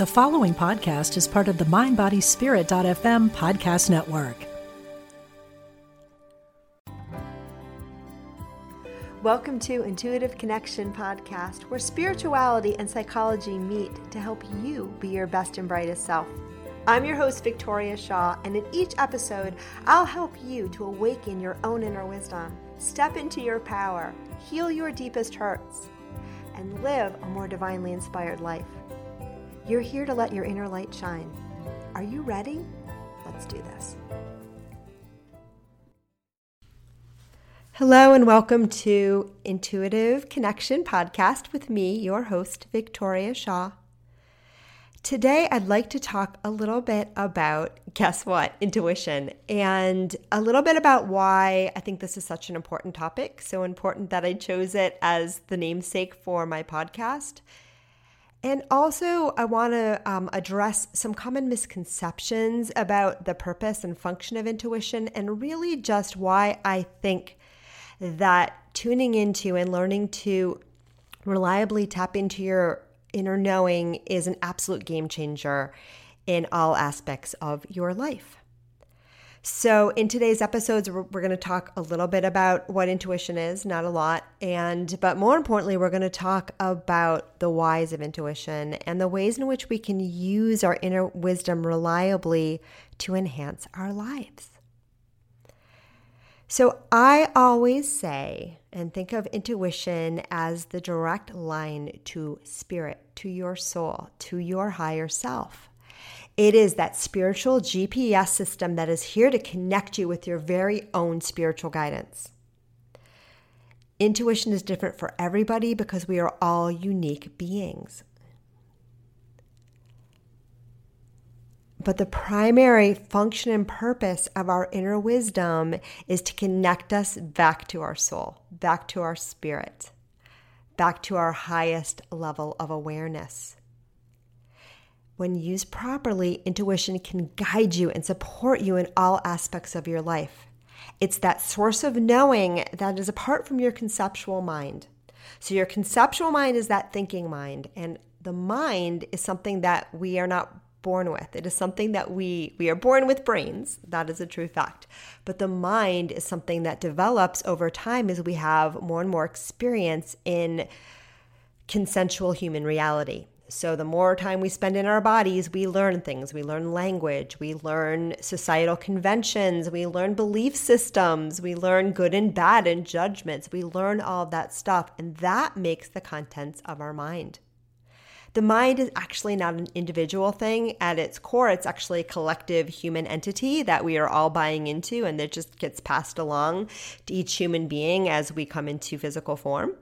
The following podcast is part of the MindBodySpirit.fm podcast network. Welcome to Intuitive Connection Podcast, where spirituality and psychology meet to help you be your best and brightest self. I'm your host, Victoria Shaw, and in each episode, I'll help you to awaken your own inner wisdom, step into your power, heal your deepest hurts, and live a more divinely inspired life. You're here to let your inner light shine. Are you ready? Let's do this. Hello, and welcome to Intuitive Connection Podcast with me, your host, Victoria Shaw. Today, I'd like to talk a little bit about, guess what, intuition, and a little bit about why I think this is such an important topic. So important that I chose it as the namesake for my podcast. And also, I want to um, address some common misconceptions about the purpose and function of intuition, and really just why I think that tuning into and learning to reliably tap into your inner knowing is an absolute game changer in all aspects of your life. So, in today's episodes, we're, going to talk a little bit about what intuition is, not a lot, and but more importantly, we're going to talk about the whys of intuition and the ways in which we can use our inner wisdom reliably to enhance our lives. So, I always say and think of intuition as the direct line to spirit, to your soul, to your higher self. It is that spiritual GPS system that is here to connect you with your very own spiritual guidance. Intuition is different for everybody because we are all unique beings. But the primary function and purpose of our inner wisdom is to connect us back to our soul, back to our spirit, back to our highest level of awareness. When used properly, intuition can guide you and support you in all aspects of your life. It's that source of knowing that is apart from your conceptual mind. So, your conceptual mind is that thinking mind, and the mind is something that we are not born with. It is something that we we are born with brains. That is a true fact. But the mind is something that develops over time as we have more and more experience in consensual human reality. So, the more time we spend in our bodies, we learn things. We learn language, we learn societal conventions, we learn belief systems, we learn good and bad and judgments. We learn all that stuff, and that makes the contents of our mind. The mind is actually not an individual thing. At its core, it's actually a collective human entity that we are all buying into, and that just gets passed along to each human being as we come into physical form.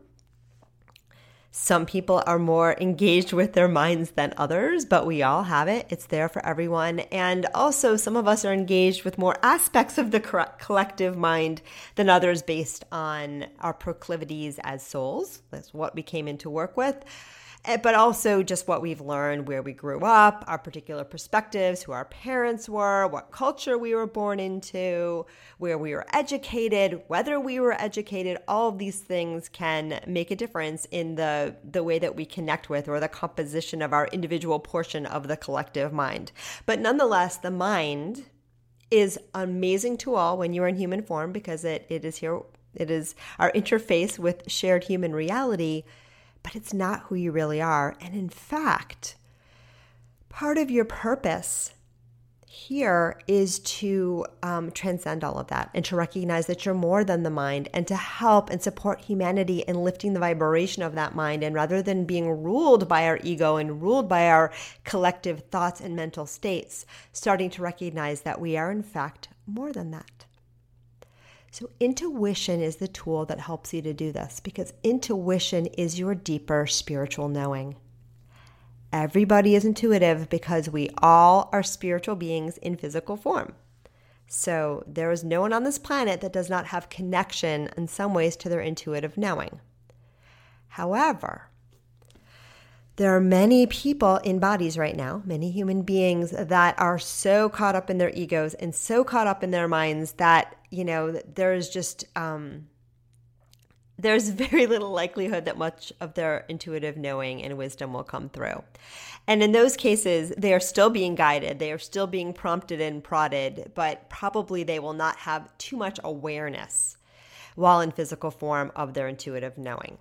Some people are more engaged with their minds than others, but we all have it. It's there for everyone. And also, some of us are engaged with more aspects of the collective mind than others based on our proclivities as souls. That's what we came in to work with. Eh, but also just what we've learned, where we grew up, our particular perspectives, who our parents were, what culture we were born into, where we were educated, whether we were educated. All of these things can make a difference in the, the way that we connect with or the composition of our individual portion of the collective mind. But nonetheless, the mind is amazing to all when you're in human form because it, it is here, it is our interface with shared human reality but it's not who you really are. And in fact, part of your purpose here is to um, transcend all of that and to recognize that you're more than the mind and to help and support humanity in lifting the vibration of that mind. And rather than being ruled by our ego and ruled by our collective thoughts and mental states, starting to recognize that we are, in fact, more than that. So, intuition is the tool that helps you to do this because intuition is your deeper spiritual knowing. Everybody is intuitive because we all are spiritual beings in physical form. So, there is no one on this planet that does not have connection in some ways to their intuitive knowing. However, there are many people in bodies right now, many human beings that are so caught up in their egos and so caught up in their minds that, you know, there's just, um, there's very little likelihood that much of their intuitive knowing and wisdom will come through. And in those cases, they are still being guided, they are still being prompted and prodded, but probably they will not have too much awareness while in physical form of their intuitive knowing.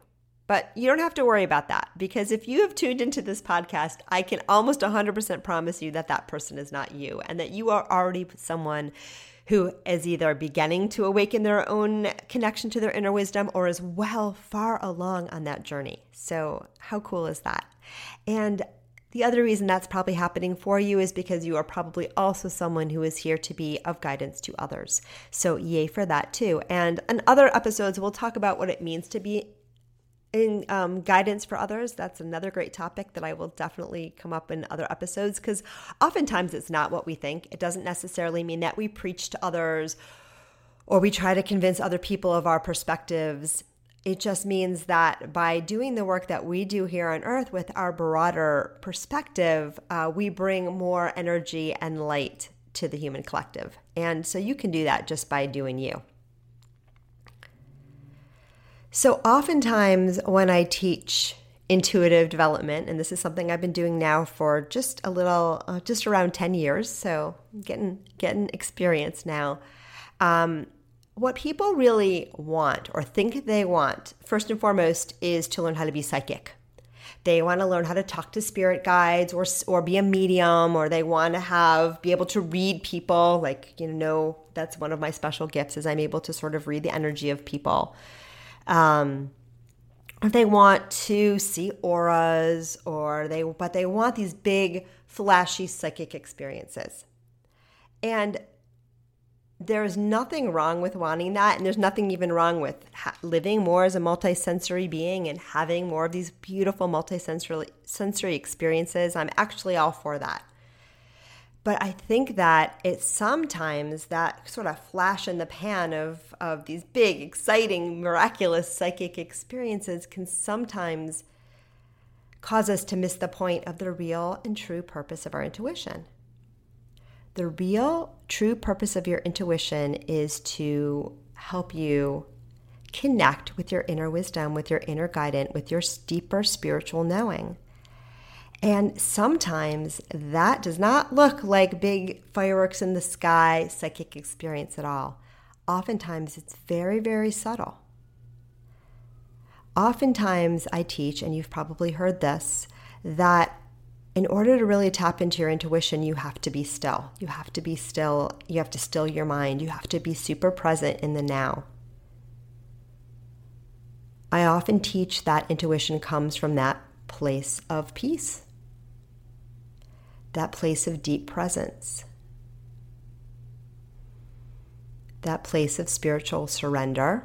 But you don't have to worry about that because if you have tuned into this podcast, I can almost 100% promise you that that person is not you and that you are already someone who is either beginning to awaken their own connection to their inner wisdom or is well far along on that journey. So, how cool is that? And the other reason that's probably happening for you is because you are probably also someone who is here to be of guidance to others. So, yay for that too. And in other episodes, we'll talk about what it means to be in um, guidance for others that's another great topic that i will definitely come up in other episodes because oftentimes it's not what we think. It doesn't necessarily mean that we preach to others or we try to convince other people of our perspectives. It just means that by doing the work that we do here on earth with our broader perspective uh, we bring more energy and light to the human collective. And so you can do that just by doing you so, oftentimes when I teach intuitive development, and this is something I've been doing now for just a little, uh, just around 10 years, so getting, getting experience now. Um, what people really want or think they want, first and foremost, is to learn how to be psychic. They want to learn how to talk to spirit guides or, or be a medium, or they want to have be able to read people. Like you know, that's one of my special gifts is I'm able to sort of read the energy of people. Um, they want to see auras or they but they want these big flashy psychic experiences. And there's nothing wrong with wanting that and there's nothing even wrong with ha- living more as a multisensory being and having more of these beautiful multisensory sensory experiences. I'm actually all for that but I think that it's sometimes that sort of flash in the pan of, of these big, exciting, miraculous psychic experiences can sometimes cause us to miss the point of the real and true purpose of our intuition. The real, true purpose of your intuition is to help you connect with your inner wisdom, with your inner guidance, with your deeper spiritual knowing. And sometimes that does not look like big fireworks in the sky psychic experience at all. Oftentimes it's very, very subtle. Oftentimes I teach, and you've probably heard this, that in order to really tap into your intuition, you have to be still. You have to be still. You have to still your mind. You have to be super present in the now. I often teach that intuition comes from that place of peace that place of deep presence, that place of spiritual surrender.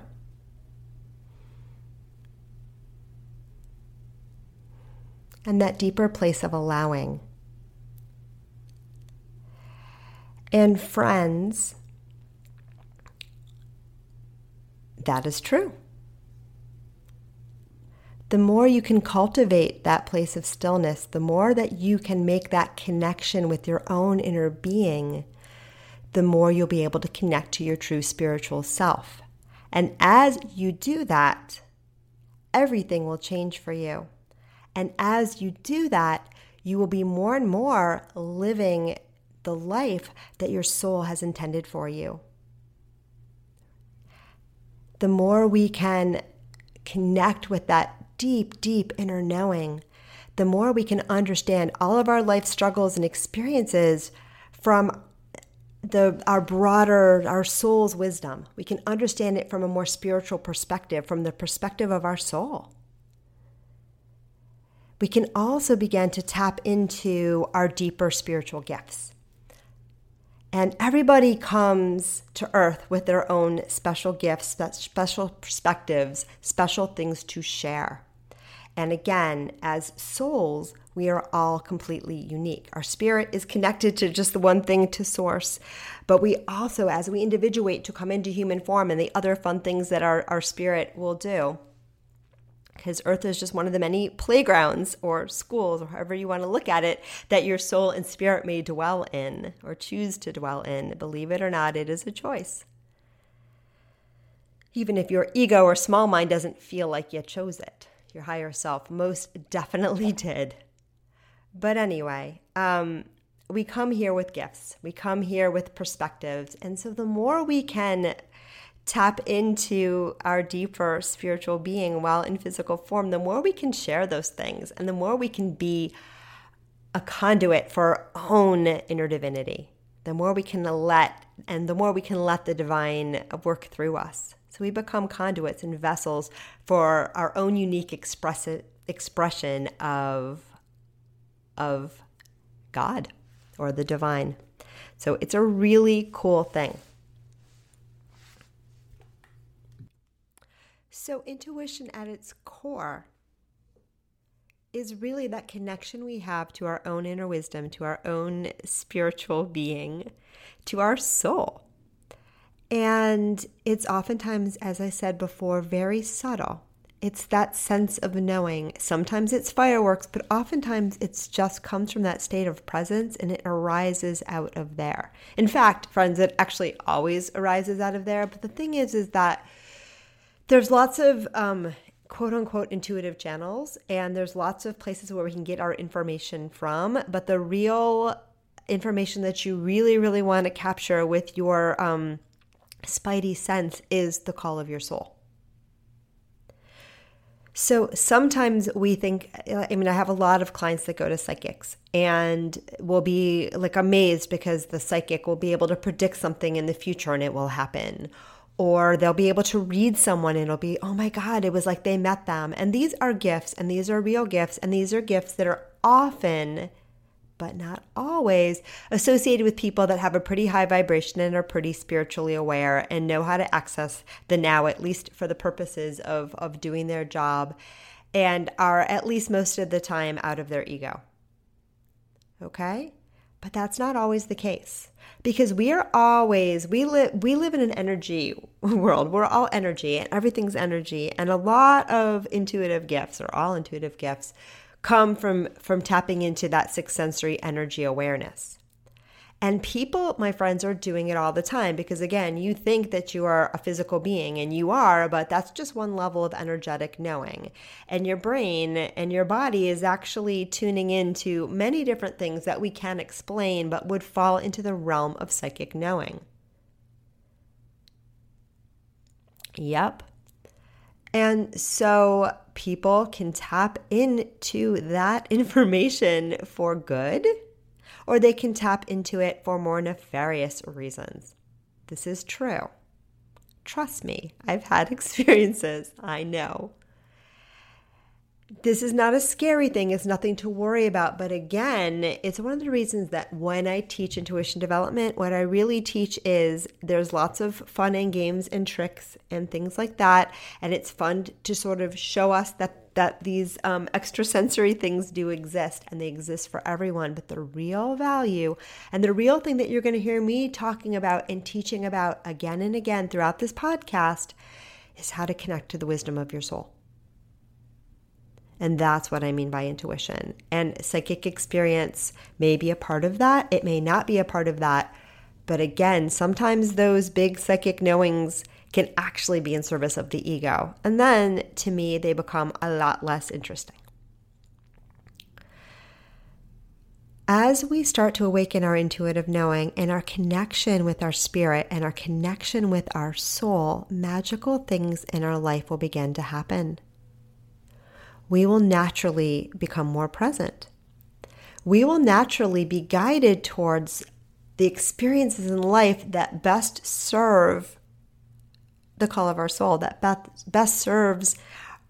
And that deeper place of allowing. And friends, that is true the more you can cultivate that place of stillness, the more that you can make that connection with your own inner being, the more you'll be able to connect to your true spiritual self. And as you do that, everything will change for you. And as you do that, you will be more and more living the life that your soul has intended for you. The more we can connect with that deep, deep inner knowing, the more we can understand all of our life struggles and experiences from the our broader our soul's wisdom. We can understand it from a more spiritual perspective, from the perspective of our soul. We can also begin to tap into our deeper spiritual gifts. And everybody comes to earth with their own special gifts, special perspectives, special things to share. And again, as souls, we are all completely unique. Our spirit is connected to just the one thing to source. But we also, as we individuate to come into human form and the other fun things that our, our spirit will do, because earth is just one of the many playgrounds or schools or however you want to look at it that your soul and spirit may dwell in or choose to dwell in believe it or not it is a choice Even if your ego or small mind doesn't feel like you chose it, your higher self most definitely did. But anyway, um, we come here with gifts, we come here with perspectives. And so the more we can tap into our deeper spiritual being while in physical form, the more we can share those things and the more we can be a conduit for our own inner divinity, the more we can let and the more we can let the divine work through us. So we become conduits and vessels for our own unique express- expression of, of God or the divine. So it's a really cool thing. So, intuition at its core is really that connection we have to our own inner wisdom, to our own spiritual being, to our soul. And it's oftentimes, as I said before, very subtle. It's that sense of knowing. Sometimes it's fireworks, but oftentimes it's just comes from that state of presence and it arises out of there. In fact, friends, it actually always arises out of there. But the thing is, is that there's lots of um, quote unquote intuitive channels, and there's lots of places where we can get our information from. But the real information that you really, really want to capture with your um, spidey sense is the call of your soul. So sometimes we think, I mean, I have a lot of clients that go to psychics and will be like amazed because the psychic will be able to predict something in the future and it will happen or they'll be able to read someone and it'll be, oh my God, it was like they met them. And these are gifts, and these are real gifts, and these are gifts that are often, but not always, associated with people that have a pretty high vibration and are pretty spiritually aware and know how to access the now, at least for the purposes of, of doing their job, and are at least most of the time out of their ego. Okay? But that's not always the case because we are always we live we live in an energy world. We're all energy and everything's energy and a lot of intuitive gifts or all intuitive gifts come from from tapping into that sixth sensory energy awareness. And people, my friends, are doing it all the time because, again, you think that you are a physical being and you are, but that's just one level of energetic knowing. And your brain and your body is actually tuning into many different things that we can't explain but would fall into the realm of psychic knowing. Yep. And so people can tap into that information for good or they can tap into it for more nefarious reasons. This is true. Trust me, I've had experiences. I know. This is not a scary thing. It's nothing to worry about. But again, it's one of the reasons that when I teach intuition development, what I really teach is there's lots of fun and games and tricks and things like that. And it's fun to sort of show us that that these um, extrasensory things do exist and they exist for everyone. But the real value and the real thing that you're going to hear me talking about and teaching about again and again throughout this podcast is how to connect to the wisdom of your soul. And that's what I mean by intuition. And psychic experience may be a part of that, it may not be a part of that. But again, sometimes those big psychic knowings can actually be in service of the ego. And then to me, they become a lot less interesting. As we start to awaken our intuitive knowing and our connection with our spirit and our connection with our soul, magical things in our life will begin to happen. We will naturally become more present. We will naturally be guided towards the experiences in life that best serve the call of our soul that best serves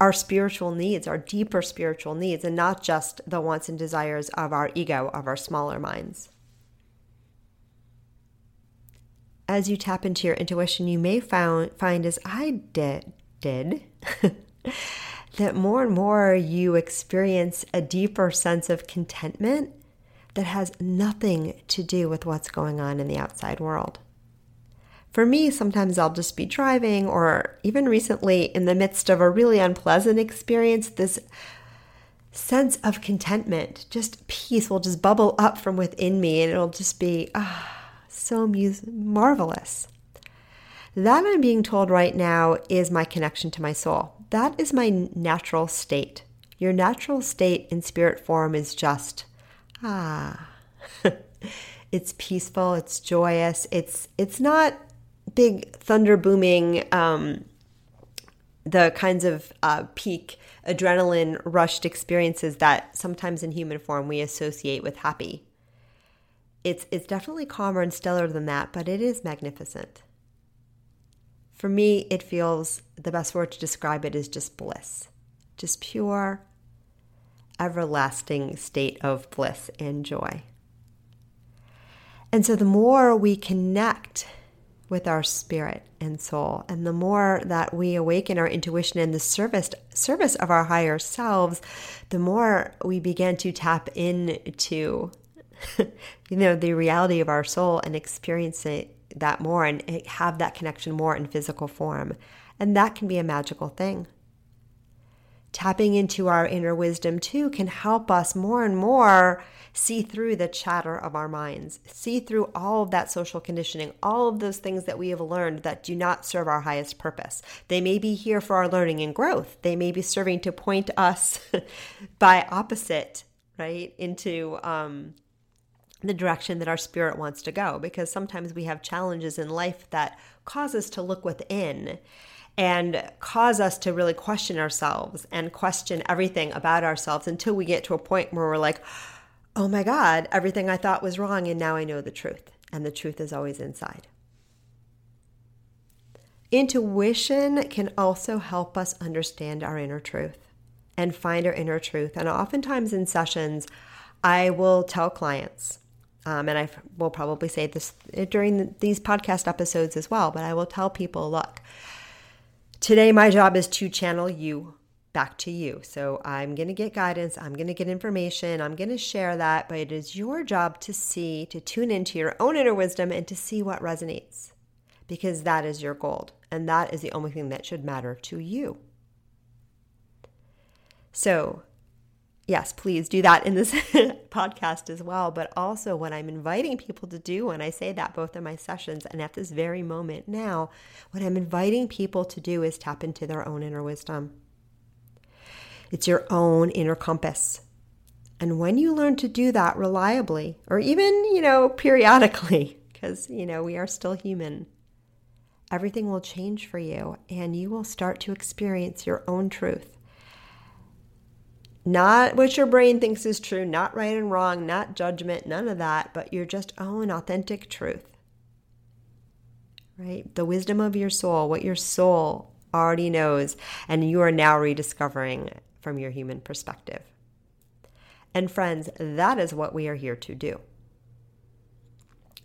our spiritual needs, our deeper spiritual needs, and not just the wants and desires of our ego, of our smaller minds. As you tap into your intuition, you may found, find, as I did, did that more and more you experience a deeper sense of contentment that has nothing to do with what's going on in the outside world. For me, sometimes I'll just be driving, or even recently, in the midst of a really unpleasant experience, this sense of contentment, just peace will just bubble up from within me, and it'll just be ah, so mus- marvelous. That I'm being told right now is my connection to my soul. That is my natural state. Your natural state in spirit form is just, ah. it's peaceful, it's joyous, it's it's not big thunder booming um, the kinds of uh, peak adrenaline rushed experiences that sometimes in human form we associate with happy. It's it's definitely calmer and stellar than that, but it is magnificent. For me, it feels the best word to describe it is just bliss. Just pure everlasting state of bliss and joy. And so the more we connect with our spirit and soul. And the more that we awaken our intuition in the service service of our higher selves, the more we begin to tap into you know the reality of our soul and experience it that more and have that connection more in physical form. And that can be a magical thing. Tapping into our inner wisdom too can help us more and more see through the chatter of our minds, see through all of that social conditioning, all of those things that we have learned that do not serve our highest purpose. They may be here for our learning and growth, they may be serving to point us by opposite, right, into, um, the direction that our spirit wants to go because sometimes we have challenges in life that cause us to look within and cause us to really question ourselves and question everything about ourselves until we get to a point where we're like, oh my God, everything I thought was wrong, and now I know the truth. And the truth is always inside. Intuition can also help us understand our inner truth and find our inner truth. And oftentimes in sessions, I will tell clients, um, and I will probably say this during these podcast episodes as well, but I will tell people look, today my job is to channel you back to you. So I'm going to get guidance, I'm going to get information, I'm going to share that, but it is your job to see, to tune into your own inner wisdom and to see what resonates because that is your gold and that is the only thing that should matter to you. So, yes, please do that in this podcast as well. But also, what I'm inviting people to do when I say that both in my sessions and at this very moment now, what I'm inviting people to do is tap into their own inner wisdom. It's your own inner compass. And when you learn to do that reliably, or even, you know, periodically, because, you know, we are still human, everything will change for you and you will start to experience your own truth. Not what your brain thinks is true, not right and wrong, not judgment, none of that, but your just own authentic truth. Right? The wisdom of your soul, what your soul already knows, and you are now rediscovering from your human perspective. And friends, that is what we are here to do.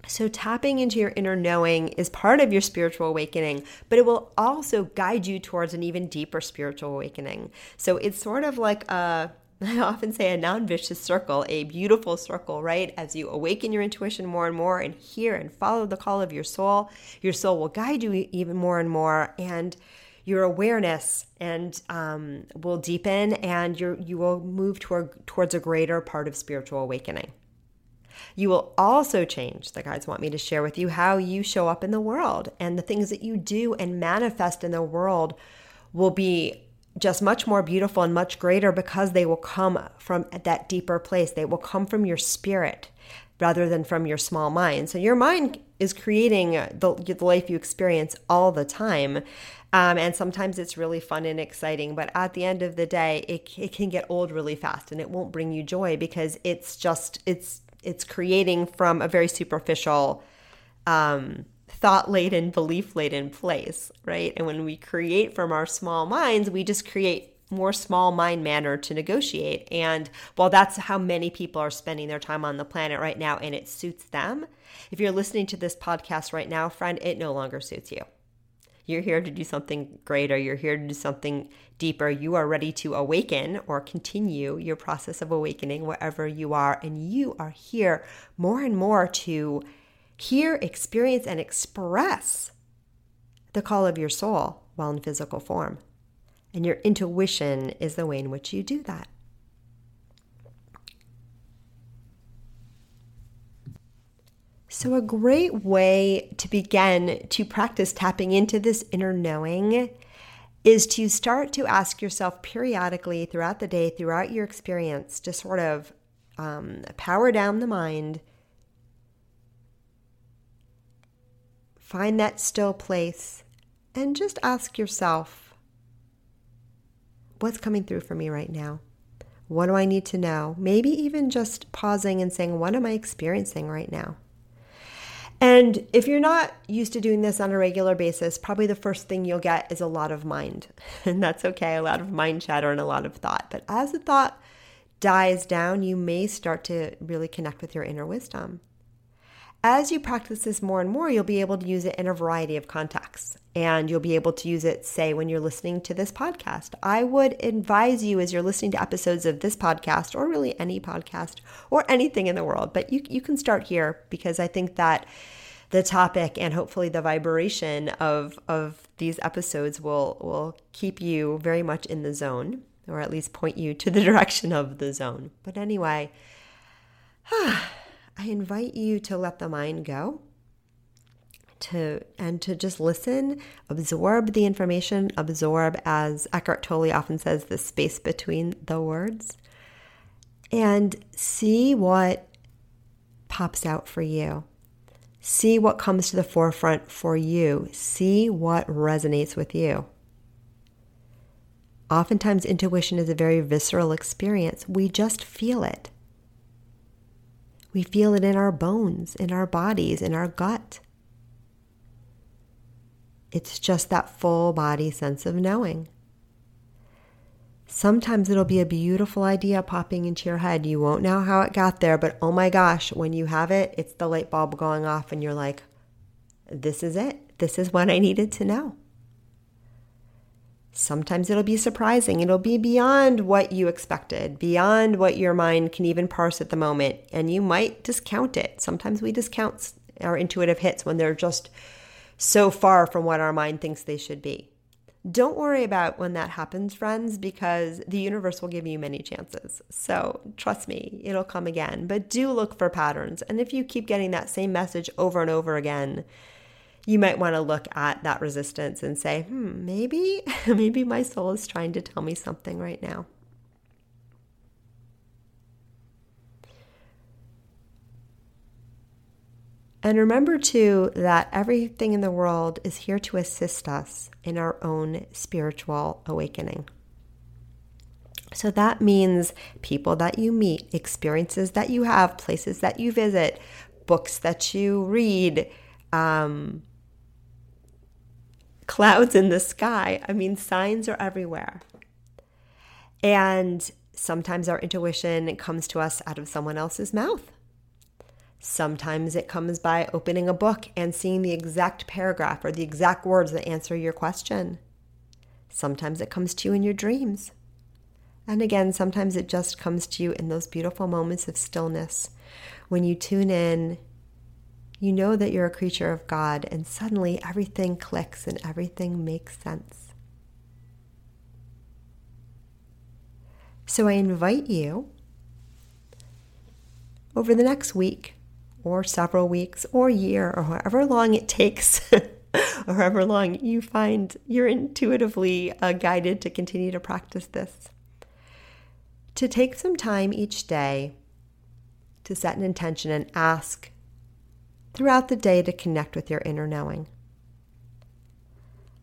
So, tapping into your inner knowing is part of your spiritual awakening, but it will also guide you towards an even deeper spiritual awakening. So, it's sort of like a I often say a non vicious circle, a beautiful circle, right? As you awaken your intuition more and more and hear and follow the call of your soul, your soul will guide you even more and more. And your awareness and um, will deepen and you you will move toward, towards a greater part of spiritual awakening. You will also change, the guides want me to share with you, how you show up in the world and the things that you do and manifest in the world will be just much more beautiful and much greater because they will come from that deeper place. They will come from your spirit rather than from your small mind. So your mind is creating the, the life you experience all the time. Um, and sometimes it's really fun and exciting, but at the end of the day, it, it can get old really fast and it won't bring you joy because it's just, it's, it's creating from a very superficial, um, thought laden, belief laden place, right? And when we create from our small minds, we just create more small mind manner to negotiate. And while that's how many people are spending their time on the planet right now and it suits them, if you're listening to this podcast right now, friend, it no longer suits you. You're here to do something greater. You're here to do something deeper. You are ready to awaken or continue your process of awakening wherever you are. And you are here more and more to hear, experience, and express the call of your soul while in physical form. And your intuition is the way in which you do that. So, a great way to begin to practice tapping into this inner knowing is to start to ask yourself periodically throughout the day, throughout your experience, to sort of um, power down the mind, find that still place, and just ask yourself what's coming through for me right now? What do I need to know? Maybe even just pausing and saying, What am I experiencing right now? And if you're not used to doing this on a regular basis, probably the first thing you'll get is a lot of mind. And that's okay, a lot of mind chatter and a lot of thought. But as the thought dies down, you may start to really connect with your inner wisdom. As you practice this more and more, you'll be able to use it in a variety of contexts. And you'll be able to use it, say, when you're listening to this podcast. I would advise you as you're listening to episodes of this podcast, or really any podcast, or anything in the world, but you, you can start here because I think that the topic and hopefully the vibration of, of these episodes will, will keep you very much in the zone, or at least point you to the direction of the zone. But anyway, I invite you to let the mind go to and to just listen, absorb the information, absorb as Eckhart Tolle often says the space between the words and see what pops out for you. See what comes to the forefront for you. See what resonates with you. Oftentimes, intuition is a very visceral experience. We just feel it. We feel it in our bones, in our bodies, in our gut. It's just that full body sense of knowing. Sometimes it'll be a beautiful idea popping into your head. You won't know how it got there, but oh my gosh, when you have it, it's the light bulb going off, and you're like, this is it. This is what I needed to know. Sometimes it'll be surprising. It'll be beyond what you expected, beyond what your mind can even parse at the moment, and you might discount it. Sometimes we discount our intuitive hits when they're just so far from what our mind thinks they should be. Don't worry about when that happens, friends, because the universe will give you many chances. So trust me, it'll come again. But do look for patterns. And if you keep getting that same message over and over again, you might want to look at that resistance and say, hmm, maybe, maybe my soul is trying to tell me something right now. And remember too that everything in the world is here to assist us in our own spiritual awakening. So that means people that you meet, experiences that you have, places that you visit, books that you read, um, clouds in the sky. I mean, signs are everywhere. And sometimes our intuition comes to us out of someone else's mouth. Sometimes it comes by opening a book and seeing the exact paragraph or the exact words that answer your question. Sometimes it comes to you in your dreams. And again, sometimes it just comes to you in those beautiful moments of stillness when you tune in you know that you're a creature of God, and suddenly everything clicks and everything makes sense. So I invite you over the next week, or several weeks, or year, or however long it takes, or however long you find you're intuitively uh, guided to continue to practice this, to take some time each day to set an intention and ask throughout the day to connect with your inner knowing.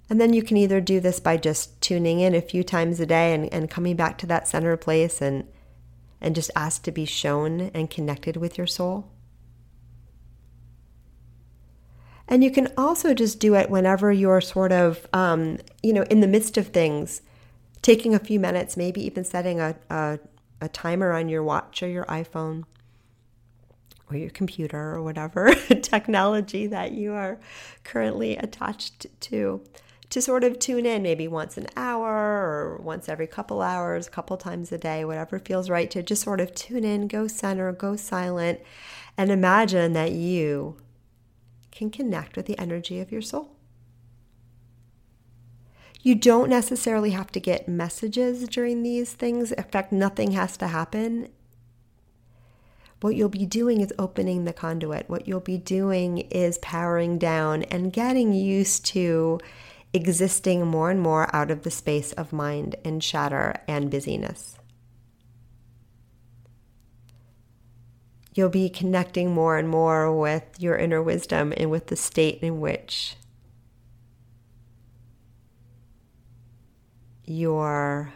And then you can either do this by just tuning in a few times a day and, and coming back to that center place and, and just ask to be shown and connected with your soul. And you can also just do it whenever you're sort of, um, you know, in the midst of things, taking a few minutes, maybe even setting a, a, a timer on your watch or your iPhone or your computer or whatever technology that you are currently attached to to sort of tune in maybe once an hour or once every couple hours, a couple times a day, whatever feels right to just sort of tune in, go center, go silent, and imagine that you can connect with the energy of your soul. You don't necessarily have to get messages during these things. In fact, nothing has to happen what you'll be doing is opening the conduit. What you'll be doing is powering down and getting used to existing more and more out of the space of mind and chatter and busyness. You'll be connecting more and more with your inner wisdom and with the state in which your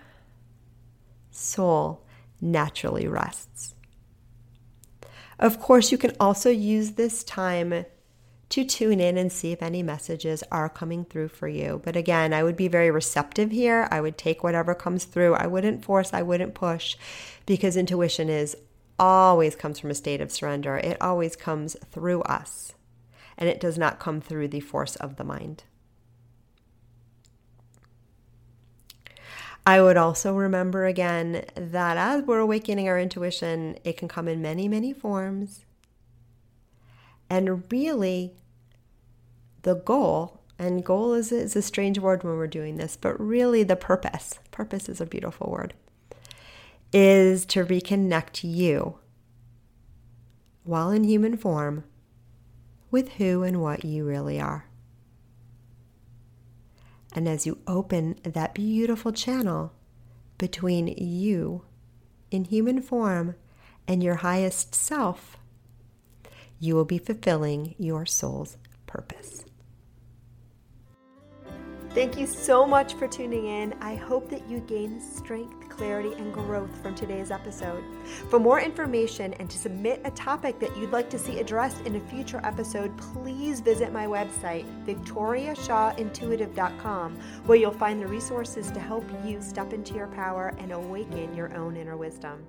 soul naturally rests. Of course, you can also use this time to tune in and see if any messages are coming through for you. But again, I would be very receptive here. I would take whatever comes through. I wouldn't force, I wouldn't push because intuition is always comes from a state of surrender. It always comes through us. And it does not come through the force of the mind. I would also remember again that as we're awakening our intuition, it can come in many, many forms. And really, the goal, and goal is, is a strange word when we're doing this, but really the purpose, purpose is a beautiful word, is to reconnect you while in human form with who and what you really are. And as you open that beautiful channel between you in human form and your highest self, you will be fulfilling your soul's purpose. Thank you so much for tuning in. I hope that you gain strength, clarity, and growth from today's episode. For more information and to submit a topic that you'd like to see addressed in a future episode, please visit my website, victoriashawintuitive.com, where you'll find the resources to help you step into your power and awaken your own inner wisdom.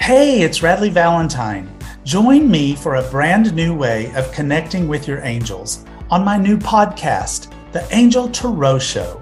Hey, it's Radleigh Valentine. Join me for a brand new way of connecting with your angels on my new podcast, The Angel Tarot Show.